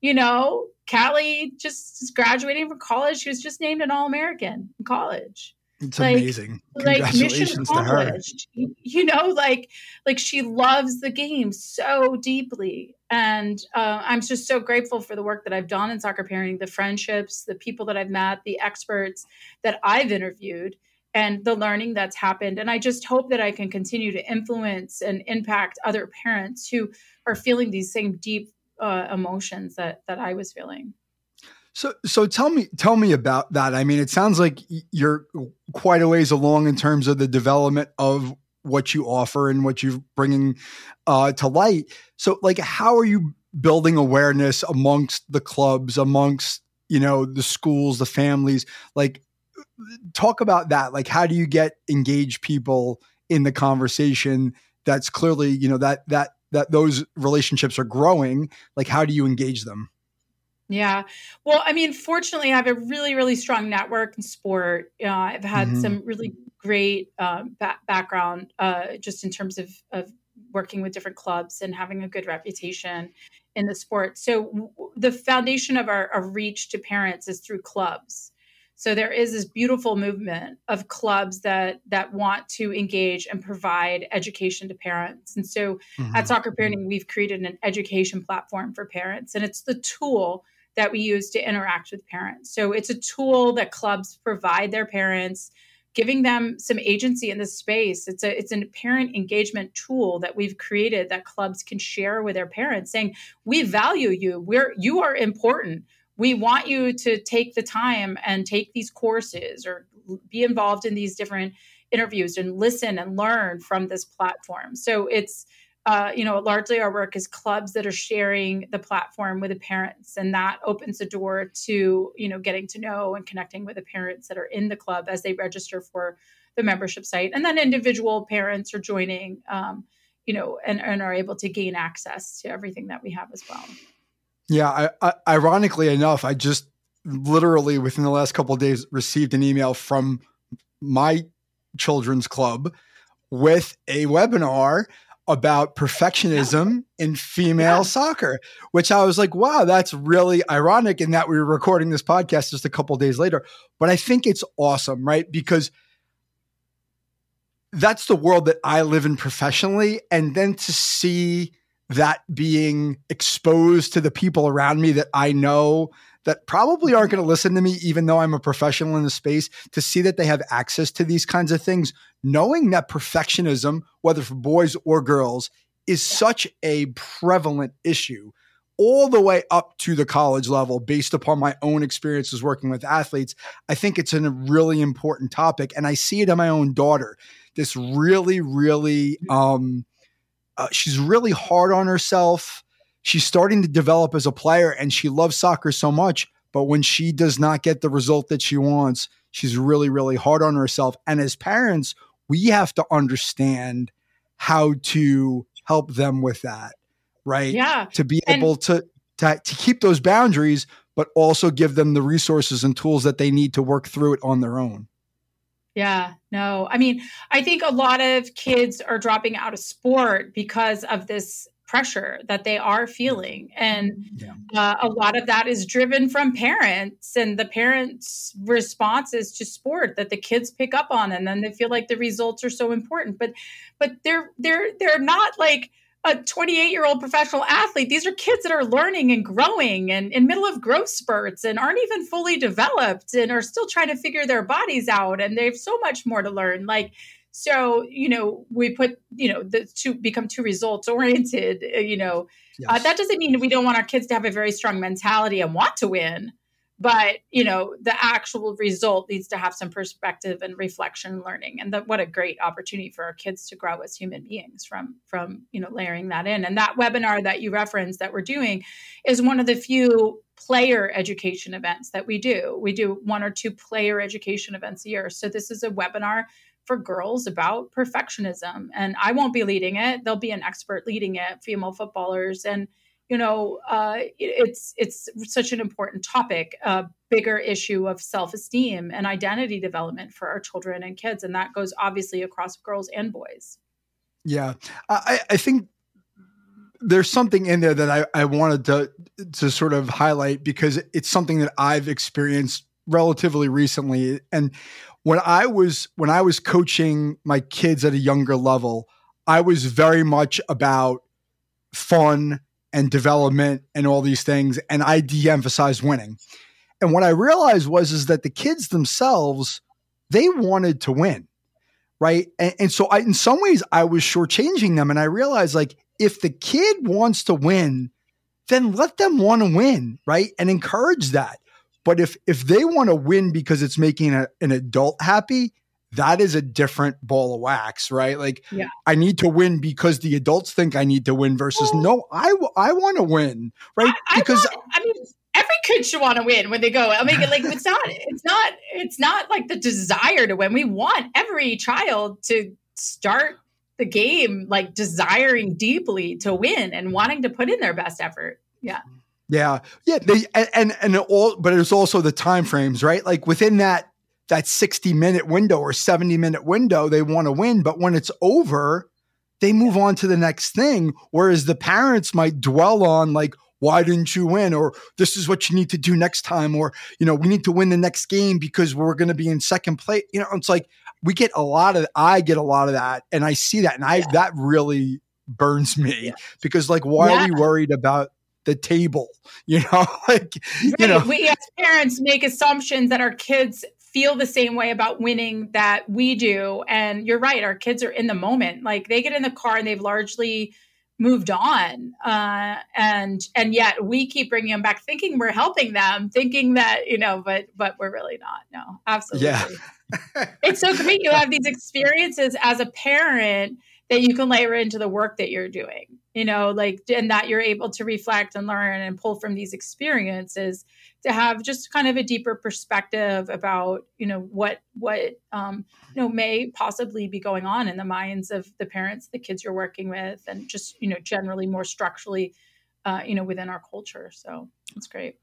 you know Callie just is graduating from college. She was just named an All American in college. It's like, amazing. Like to her. You know, like like she loves the game so deeply, and uh, I'm just so grateful for the work that I've done in soccer parenting, the friendships, the people that I've met, the experts that I've interviewed, and the learning that's happened. And I just hope that I can continue to influence and impact other parents who are feeling these same deep uh, emotions that that I was feeling. So, so tell me, tell me about that. I mean, it sounds like you're quite a ways along in terms of the development of what you offer and what you're bringing uh, to light. So, like, how are you building awareness amongst the clubs, amongst you know the schools, the families? Like, talk about that. Like, how do you get engaged people in the conversation? That's clearly, you know, that that that those relationships are growing, like how do you engage them? Yeah. Well, I mean, fortunately, I have a really, really strong network in sport. Uh, I've had mm-hmm. some really great uh, ba- background uh, just in terms of, of working with different clubs and having a good reputation in the sport. So, w- the foundation of our, reach to parents is through clubs. So there is this beautiful movement of clubs that that want to engage and provide education to parents. And so mm-hmm. at Soccer Parenting, we've created an education platform for parents, and it's the tool that we use to interact with parents. So it's a tool that clubs provide their parents, giving them some agency in the space. It's a it's a parent engagement tool that we've created that clubs can share with their parents, saying, "We value you. We're you are important." we want you to take the time and take these courses or be involved in these different interviews and listen and learn from this platform. So it's uh, you know, largely our work is clubs that are sharing the platform with the parents, and that opens the door to you know getting to know and connecting with the parents that are in the club as they register for the membership site, and then individual parents are joining, um, you know, and, and are able to gain access to everything that we have as well. Yeah, I, I, ironically enough, I just literally within the last couple days received an email from my children's club with a webinar about perfectionism *laughs* in female yeah. soccer, which I was like, wow, that's really ironic in that we were recording this podcast just a couple days later. But I think it's awesome, right? Because that's the world that I live in professionally. And then to see that being exposed to the people around me that I know that probably aren't going to listen to me, even though I'm a professional in the space, to see that they have access to these kinds of things, knowing that perfectionism, whether for boys or girls, is such a prevalent issue all the way up to the college level based upon my own experiences working with athletes. I think it's a really important topic. And I see it in my own daughter. This really, really, um, uh, she's really hard on herself. She's starting to develop as a player and she loves soccer so much. But when she does not get the result that she wants, she's really, really hard on herself. And as parents, we have to understand how to help them with that, right? Yeah. To be and- able to, to, to keep those boundaries, but also give them the resources and tools that they need to work through it on their own. Yeah, no. I mean, I think a lot of kids are dropping out of sport because of this pressure that they are feeling. And yeah. uh, a lot of that is driven from parents and the parents' responses to sport that the kids pick up on and then they feel like the results are so important. But but they're they're they're not like a 28 year old professional athlete. These are kids that are learning and growing and in middle of growth spurts and aren't even fully developed and are still trying to figure their bodies out. And they have so much more to learn. Like, so, you know, we put, you know, the to become too results oriented, uh, you know, yes. uh, that doesn't mean we don't want our kids to have a very strong mentality and want to win but you know the actual result needs to have some perspective and reflection and learning and that what a great opportunity for our kids to grow as human beings from from you know layering that in. And that webinar that you referenced that we're doing is one of the few player education events that we do. We do one or two player education events a year. So this is a webinar for girls about perfectionism and i won't be leading it there'll be an expert leading it female footballers and you know, uh, it's it's such an important topic, a bigger issue of self esteem and identity development for our children and kids, and that goes obviously across girls and boys. Yeah, I, I think there's something in there that I, I wanted to to sort of highlight because it's something that I've experienced relatively recently, and when I was when I was coaching my kids at a younger level, I was very much about fun and development and all these things. And I de-emphasized winning. And what I realized was is that the kids themselves, they wanted to win. Right. And, and so I in some ways I was shortchanging them. And I realized like if the kid wants to win, then let them want to win, right? And encourage that. But if if they want to win because it's making a, an adult happy, that is a different ball of wax, right? Like, yeah. I need to win because the adults think I need to win versus well, no, I, I want to win, right? I, because I, want, I mean, every kid should want to win when they go. I mean, like it's not, *laughs* it's not, it's not like the desire to win. We want every child to start the game like desiring deeply to win and wanting to put in their best effort. Yeah. Yeah. Yeah. They and and all but it's also the time frames, right? Like within that that 60 minute window or 70 minute window, they want to win. But when it's over, they move on to the next thing. Whereas the parents might dwell on like, why didn't you win? Or this is what you need to do next time. Or, you know, we need to win the next game because we're going to be in second place. You know, it's like we get a lot of, I get a lot of that. And I see that. And I, yeah. that really burns me yeah. because like, why yeah. are we worried about the table? *laughs* You know, like, right. you know, we as parents make assumptions that our kids feel the same way about winning that we do. And you're right, our kids are in the moment. Like they get in the car and they've largely moved on uh, and and yet we keep bringing them back thinking we're helping them thinking that you know but but we're really not no absolutely yeah. *laughs* it's so great you have these experiences as a parent that you can layer into the work that you're doing you know like and that you're able to reflect and learn and pull from these experiences to have just kind of a deeper perspective about you know what what um, you know may possibly be going on in the minds of the parents the kids you're working with and just you know generally more structurally uh, you know within our culture so it's great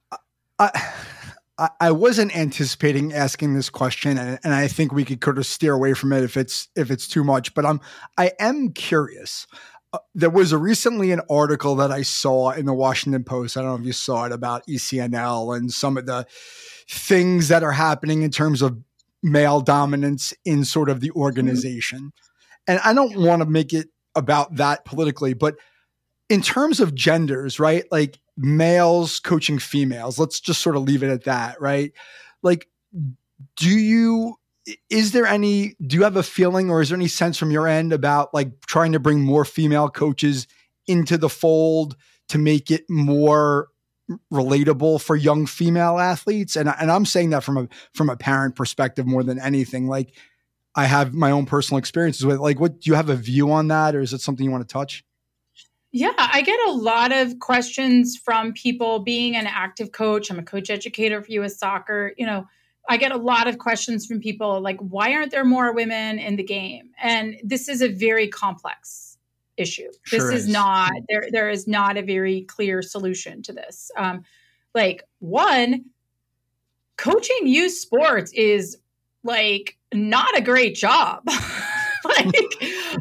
I, I wasn't anticipating asking this question, and, and I think we could kind of steer away from it if it's if it's too much. But I'm I am curious uh, there was a recently an article that I saw in the Washington Post. I don't know if you saw it about ECNL and some of the things that are happening in terms of male dominance in sort of the mm-hmm. organization. And I don't want to make it about that politically, but in terms of genders, right? Like males coaching females, let's just sort of leave it at that, right? Like, do you is there any do you have a feeling or is there any sense from your end about like trying to bring more female coaches into the fold to make it more relatable for young female athletes and and I'm saying that from a from a parent perspective more than anything like I have my own personal experiences with like what do you have a view on that or is it something you want to touch yeah, I get a lot of questions from people being an active coach. I'm a coach educator for US soccer. You know, I get a lot of questions from people like, why aren't there more women in the game? And this is a very complex issue. Sure this is. is. not there. There is not a very clear solution to this. Um, like one, coaching youth sports is like not a great job. *laughs* like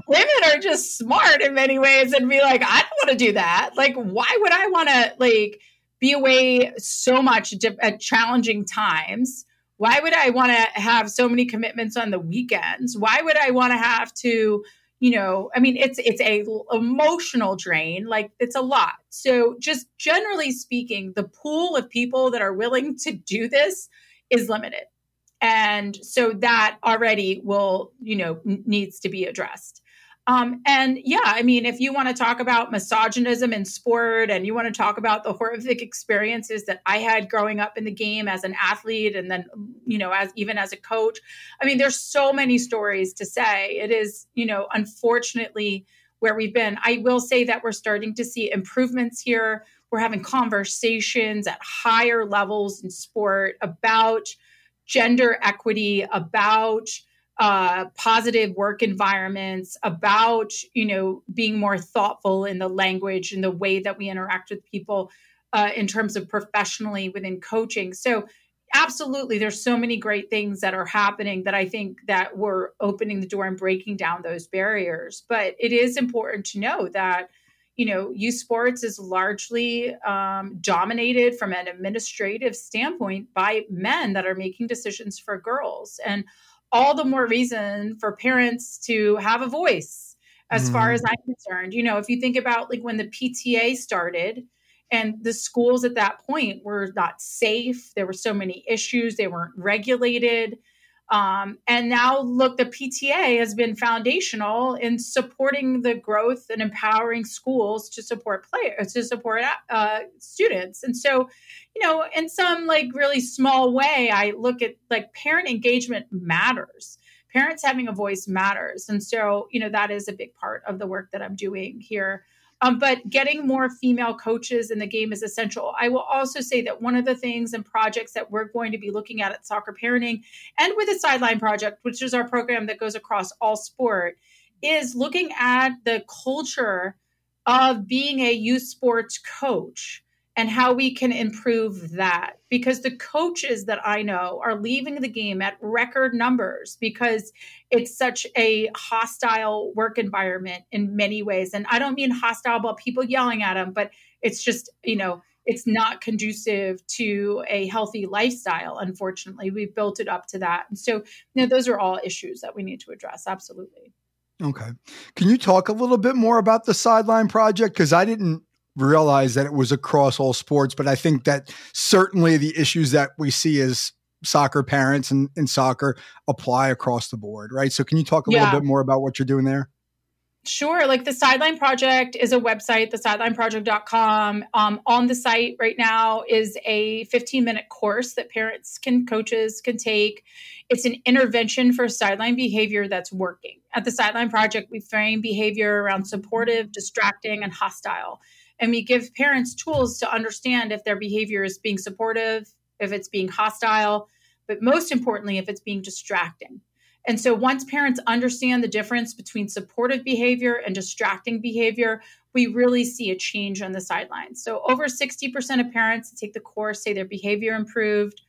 women are just smart in many ways and be like, I don't want to do that. Like, why would I want to like be away so much at challenging times? Why would I want to have so many commitments on the weekends? Why would I want to have to, you know, I mean, it's it's a emotional drain. Like it's a lot. So just generally speaking, the pool of people that are willing to do this is limited. And so that already will, you know, needs to be addressed. Um, and yeah, I mean, if you want to talk about misogynism in sport and you want to talk about the horrific experiences that I had growing up in the game as an athlete and then, you know, as even as a coach, I mean, there's so many stories to say. It is, you know, unfortunately where we've been. I will say that we're starting to see improvements here. We're having conversations at higher levels in sport about gender equity, about uh, positive work environments, about you know being more thoughtful in the language and the way that we interact with people uh, in terms of professionally within coaching. So absolutely there's so many great things that are happening that i think that we're opening the door and breaking down those barriers but it is important to know that you know youth sports is largely um, dominated from an administrative standpoint by men that are making decisions for girls and all the more reason for parents to have a voice as mm. far as mm-hmm. i'm concerned you know if you think about like when the pta started and the schools at that point were not safe there were so many issues they weren't regulated um, and now, look, the PTA has been foundational in supporting the growth and empowering schools to support players, to support uh, students. And so, you know, in some like really small way, I look at like parent engagement matters. Parents having a voice matters. And so, you know, that is a big part of the work that I'm doing here um, but getting more female coaches in the game is essential. I will also say that one of the things and projects that we're going to be looking at at Soccer Parenting and with the Sideline Project, which is our program that goes across all sport, is looking at the culture of being a youth sports coach and how we can improve that. Because the coaches that I know are leaving the game at record numbers because it's such a hostile work environment in many ways. And I don't mean hostile about people yelling at them but it's just you know it's not conducive to a healthy lifestyle unfortunately. We've built it up to that. And so you know those are all issues that we need to address. Absolutely. Okay. Can you talk a little bit more about the sideline project? Because i didn't realize that it was across all sports but i think that certainly the issues that we see as soccer parents and in soccer apply across the board right so can you talk a yeah. little bit more about what you're doing there Sure. Like the Sideline Project is a website, thesidelineproject.com. Um, on the site right now is a 15 minute course that parents can, coaches can take. It's an intervention for sideline behavior that's working. At the Sideline Project, we frame behavior around supportive, distracting, and hostile. And we give parents tools to understand if their behavior is being supportive, if it's being hostile, but most importantly, if it's being distracting. And so once parents understand the difference between supportive behavior and distracting behavior, we really see a change on the sidelines. So over 60% of parents that take the course say their behavior improved.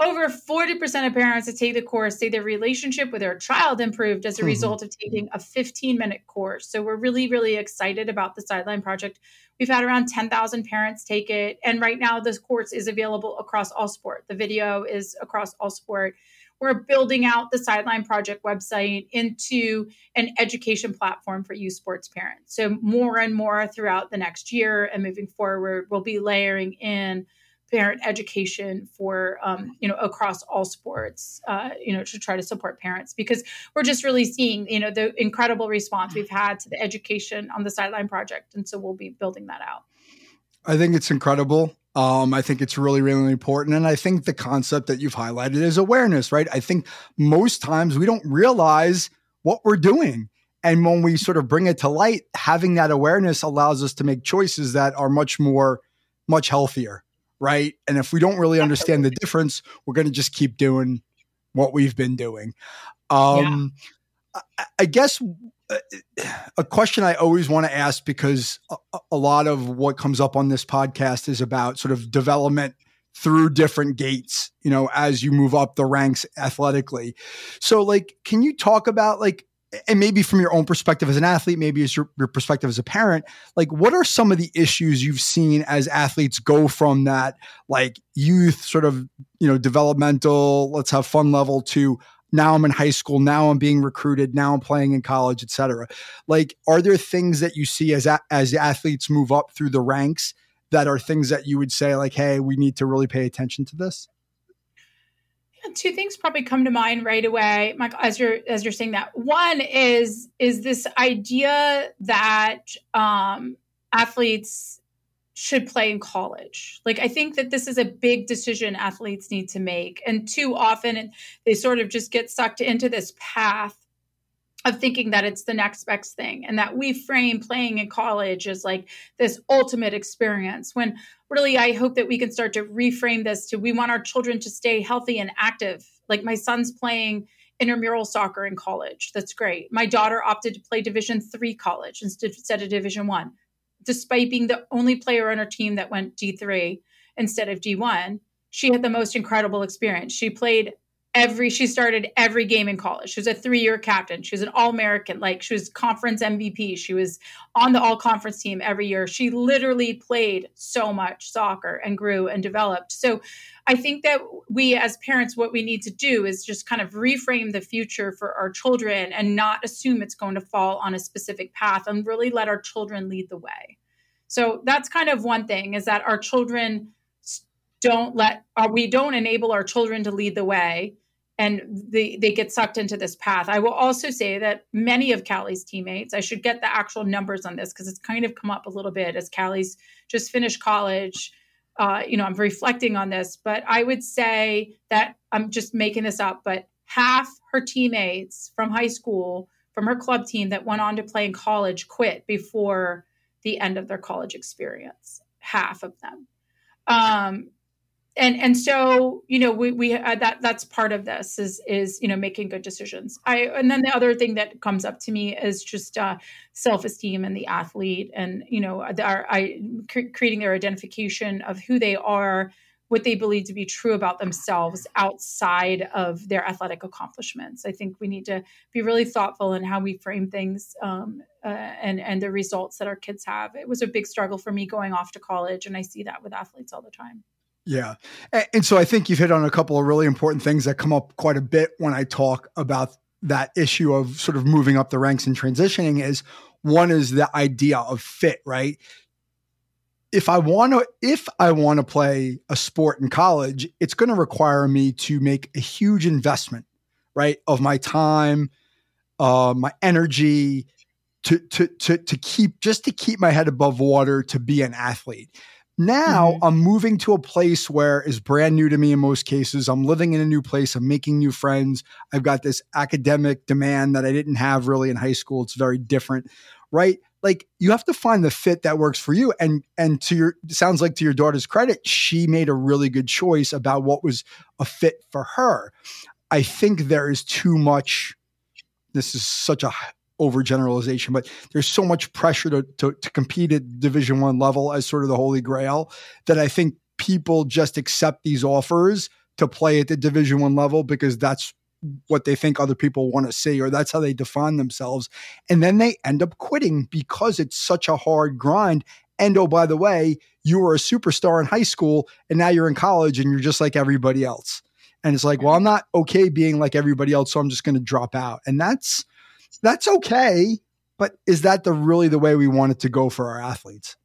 Over 40% of parents that take the course say their relationship with their child improved as a mm-hmm. result of taking a 15 minute course. So we're really, really excited about the Sideline Project. We've had around 10,000 parents take it. And right now, this course is available across all sport. The video is across all sport we're building out the Sideline Project website into an education platform for youth sports parents. So, more and more throughout the next year and moving forward, we'll be layering in parent education for um, you know across all sports uh, you know to try to support parents because we're just really seeing you know the incredible response we've had to the education on the sideline project and so we'll be building that out i think it's incredible um, I think it's really, really important. And I think the concept that you've highlighted is awareness, right? I think most times we don't realize what we're doing. And when we sort of bring it to light, having that awareness allows us to make choices that are much more, much healthier, right? And if we don't really understand the difference, we're going to just keep doing what we've been doing. Um, yeah. I, I guess a question I always want to ask because a, a, lot of what comes up on this podcast is about sort of development through different gates, you know, as you move up the ranks athletically. So, like, can you talk about, like, and maybe from your own perspective as an athlete, maybe as your, your perspective as a parent, like, what are some of the issues you've seen as athletes go from that, like, youth sort of, you know, developmental, let's have fun level to now I'm in high school, now I'm being recruited, now I'm playing in college, et cetera. Like, are there things that you see as as athletes move up through the ranks that are things that you would say like, hey, we need to really pay attention to this? Two things probably come to mind right away michael as you're as you're saying that one is is this idea that um athletes should play in college. Like, I think that this is a big decision athletes need to make. And too often they sort of just get sucked into this path of thinking that it's the next best thing and that we frame playing in college as like this ultimate experience when really I hope that we can start to reframe this to we want our children to stay healthy and active. Like my son's playing intramural soccer in college. That's great. My daughter opted to play division 3 college instead of division 1 despite being the only player on her team that went D3 instead of D1, she had the most incredible experience. She played every she started every game in college. She was a three-year captain. She was an all-American, like she was conference MVP. She was on the all-conference team every year. She literally played so much soccer and grew and developed. So I think that we as parents what we need to do is just kind of reframe the future for our children and not assume it's going to fall on a specific path and really let our children lead the way. So that's kind of one thing is that our children don't let uh, we don't enable our children to lead the way and they, they get sucked into this path. I will also say that many of Callie's teammates, I should get the actual numbers on this because it's kind of come up a little bit as Callie's just finished college. Uh, you know, I'm reflecting on this, but I would say that I'm just making this up, but half her teammates from high school, from her club team that went on to play in college, quit before the end of their college experience. Half of them. Um, and and so you know we we uh, that that's part of this is is you know making good decisions. I and then the other thing that comes up to me is just uh, self-esteem and the athlete and you know our, i cre- creating their identification of who they are what they believe to be true about themselves outside of their athletic accomplishments. I think we need to be really thoughtful in how we frame things um, uh, and and the results that our kids have. It was a big struggle for me going off to college and i see that with athletes all the time yeah. And so I think you've hit on a couple of really important things that come up quite a bit when I talk about that issue of sort of moving up the ranks and transitioning is one is the idea of fit, right? If I want to if I want to play a sport in college, it's going to require me to make a huge investment, right? Of my time, uh, my energy to to to to keep just to keep my head above water to be an athlete. Now mm-hmm. I'm moving to a place where is brand new to me in most cases. I'm living in a new place. I'm making new friends. I've got this academic demand that I didn't have really in high school. It's very different, right? Like you have to find the fit that works for you. And and to your sounds like to your daughter's credit, she made a really good choice about what was a fit for her. I think there is too much. This is such a overgeneralization, but there's so much pressure to, to, to compete at division one level as sort of the holy grail that I think people just accept these offers to play at the division one level because that's what they think other people want to see or that's how they define themselves. And then they end up quitting because it's such a hard grind. And oh by the way you were a superstar in high school and now you're in college and you're just like everybody else. And it's like well i'm not okay being like everybody else so i'm just going to drop out. And that's that's okay. But is that the really the way we want it to go for our athletes?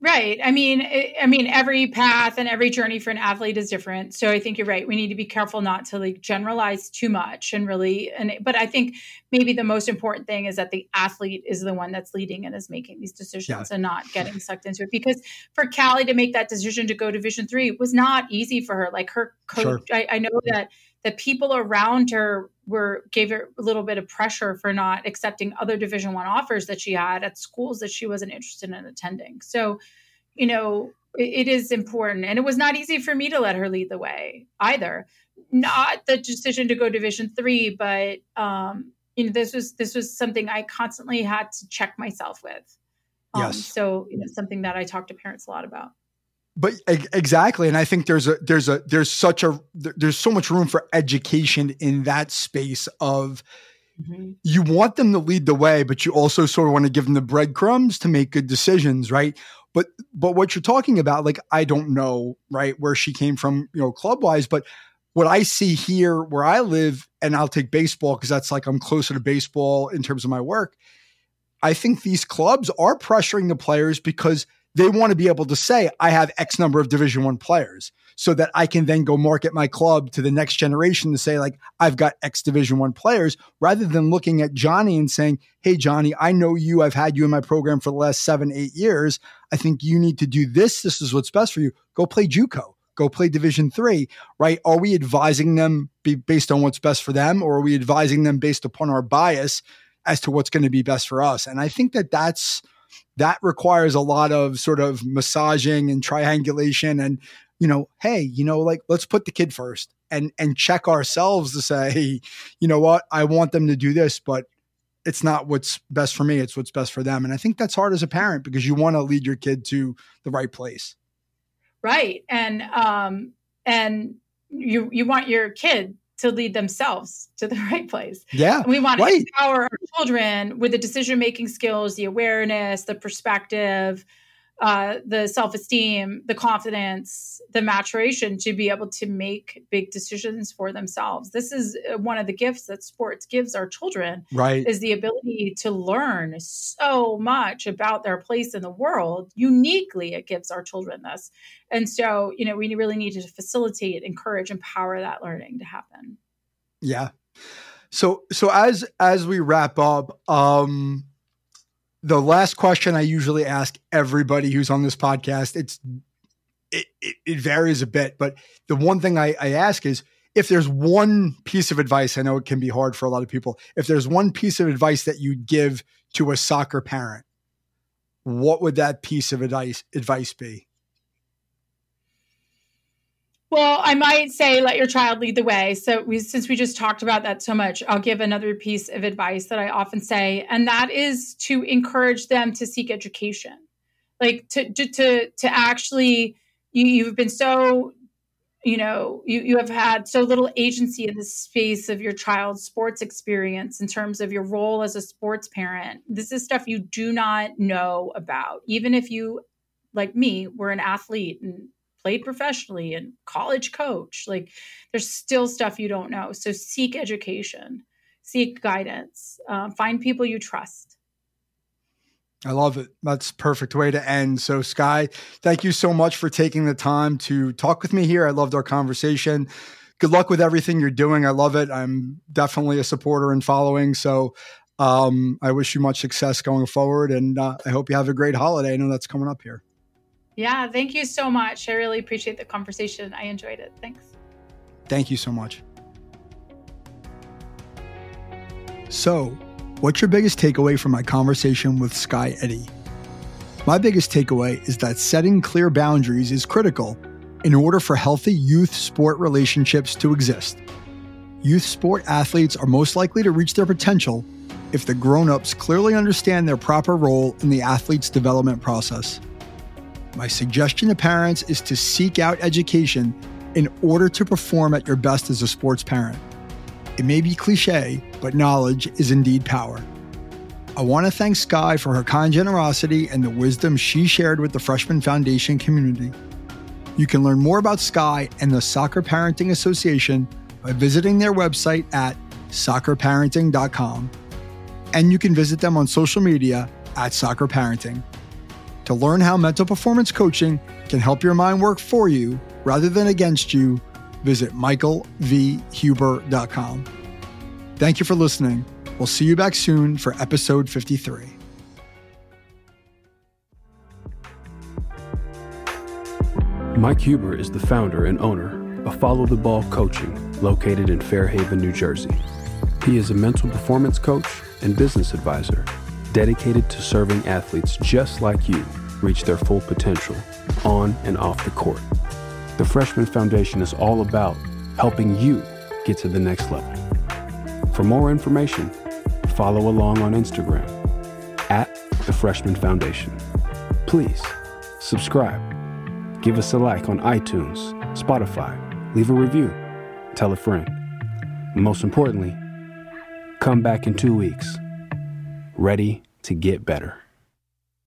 Right. I mean, eh, I mean, every path and every journey for an athlete is different. So I think you're right. We need to be careful not to like generalize too much and really. And but I think maybe the most important thing is that the athlete is the one that's leading and is making these decisions yeah. and not getting sucked into it. Because for Callie to make that decision to go to Division three was not easy for her. Like her coach, sure. I, I know that the people around her were gave her a little bit of pressure for not accepting other division one offers that she had at schools that she wasn't interested in attending. So you know it, it is important. And it was not easy for me to let her lead the way either. Not the decision to go division three but um you know this was this was something i constantly had to check myself with. Um, yes. so you know something that i talk to parents a lot about but exactly and i think there's a there's a there's such a there's so much room for education in that space of mm-hmm. you want them to lead the way but you also sort of want to give them the breadcrumbs to make good decisions right but but what you're talking about like i don't know right where she came from you know club wise but what i see here where i live and i'll take baseball because that's like i'm closer to baseball in terms of my work i think these clubs are pressuring the players because they want to be able to say, I have X number of Division One players so that I can then go market my club to the next generation to say, like, I've got X Division One players, rather than looking at Johnny and saying, Hey, Johnny, I know you. I've had you in my program for the last seven, eight years. I think you need to do this. This is what's best for you. Go play JUCO. Go play Division Three, right? Are we advising them based on what's best for them, or are we advising them based upon our bias as to what's going to be best for us? And I think that that's that requires a lot of sort of massaging and triangulation and you know hey you know like let's put the kid first and and check ourselves to say you know what? I want them to do this but it's not what's best for me it's what's best for them. And i think that's hard as a parent because you want to lead your kid to the right place. Right and um and you you want your kid to lead themselves to the *laughs* right place. Yeah. And we want right. to empower our children with the decision making skills, the awareness, the perspective, uh, the self esteem, the confidence, the maturation to be able to make big decisions for themselves. This is uh, one of the gifts that sports gives our children. Right. Is the ability to learn so much about their place in the world. Uniquely, it gives our children this. And so, you know, we really need to facilitate, encourage, empower that learning to happen. Yeah. So, so as as we wrap up, um, the last question I usually ask everybody who's on this podcast, it's it, it, it varies a bit, but the one thing I, I ask is if there's one piece of advice, I know it can be hard for a lot of people. If there's one piece of advice that you'd give to a soccer parent, what would that piece of advice advice be? Well, I might say let your child lead the way. So we, since we just talked about that so much, I'll give another piece of advice that I often say, and that is to encourage them to seek education, like to to to, to actually. You, you've been so you know you, you have had so little agency in the space of your child's sports experience in terms of your role as a sports parent this is stuff you do not know about even if you like me were an athlete and played professionally and college coach like there's still stuff you don't know so seek education seek guidance uh, find people you trust I love it. That's perfect way to end. So, Skye, thank you so much for taking the time to talk with me here. I loved our conversation. Good luck with everything you're doing. I love it. I'm definitely a supporter and following. So, um, I wish you much success going forward, and uh, I hope you have a great holiday. I know that's coming up here. Yeah, thank you so much. I really appreciate the conversation. I enjoyed it. Thanks. Thank you so much. So, What's your biggest takeaway from my conversation with Skye Eddy? My biggest takeaway is that setting clear boundaries is critical in order for healthy youth sport relationships to exist. Youth sport athletes are most likely to reach their potential if the grown ups clearly understand their proper role in the athlete's development process. My suggestion to parents is to seek out education in order to perform at your best as a sports parent. It may be cliche, but knowledge is indeed power. I want to thank Skye for her kind generosity and the wisdom she shared with the Freshman Foundation community. You can learn more about Skye and the Soccer Parenting Association by visiting their website at soccerparenting.com. And you can visit them on social media at Soccer Parenting. To learn how mental performance coaching can help your mind work for you rather than against you, visit michaelvhuber.com. Thank you for listening. We'll see you back soon for episode 53. Mike Huber is the founder and owner of Follow the Ball Coaching, located in Fairhaven, New Jersey. He is a mental performance coach and business advisor dedicated to serving athletes just like you reach their full potential on and off the court. The Freshman Foundation is all about helping you get to the next level. For more information, follow along on Instagram at the Freshman Foundation. Please subscribe, give us a like on iTunes, Spotify, leave a review, tell a friend. most importantly, come back in two weeks, ready to get better.